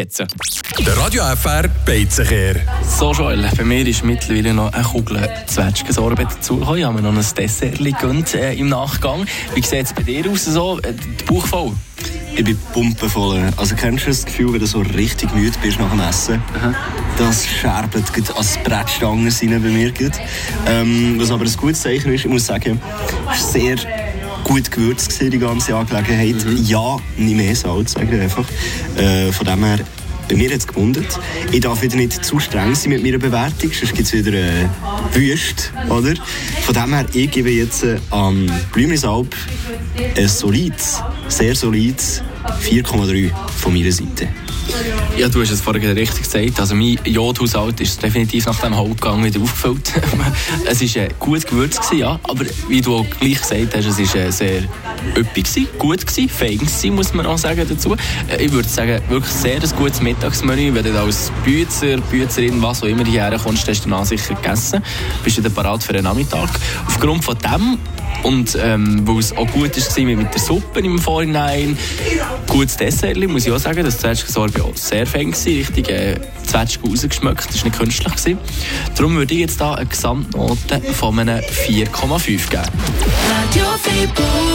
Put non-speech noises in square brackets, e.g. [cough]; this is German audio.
Jetzt. Der Radio FR Beizenkehr. So, Joel, bei mir ist mittlerweile noch eine Kugel Zwetschgensorbet dazugekommen. Ich habe mir noch ein Dessert gegönnt, äh, im Nachgang. Wie sieht es bei dir aus? So? Äh, der Bauch voll? Ich bin pumpenvoll. Also kennst du das Gefühl, wenn du so richtig müde bist nach dem Essen? Aha. Das scherbelt als Brettstangen rein bei mir. Ähm, was aber ein gutes Zeichen ist, ich muss sagen, es war sehr gut gewürzt gewesen, die ganze Angelegenheit. Ja, nicht mehr Salz, sage ich einfach. Äh, von dem her, bei mir hat es gewundert. Ich darf wieder nicht zu streng sein mit meiner Bewertung, sonst gibt es wieder äh, Wüst, oder? Von dem her, ich gebe jetzt äh, an Blümlisalp ein solides, sehr solides 4,3 von meiner Seite. Ja, du hast es vorhin richtig gesagt. Also mein Jodhaushalt ist definitiv nach dem Hauptgang wieder aufgefüllt. [laughs] es war äh, gut gewürzt, gewesen, ja. Aber wie du auch gleich gesagt hast, es war äh, sehr üppig, gewesen, gut, gewesen, fein gewesen, muss man auch sagen dazu. Äh, ich würde sagen, wirklich sehr ein gutes Mittagsmenü. Wenn du als Büzer, Büzerin, was auch immer hierher kommst, hast du danach sicher gegessen. Bist du dann bereit für einen Nachmittag. Aufgrund von dem und ähm, weil es auch gut war mit der Suppe im Vorhinein, gutes Dessert, muss ich auch sagen. Das Zwetschgensorbe auch sehr fein richtig äh, Zwetschgen rausgeschmeckt, das war nicht künstlich. Gewesen. Darum würde ich jetzt hier eine Gesamtnote von einem 4,5 geben. Radio.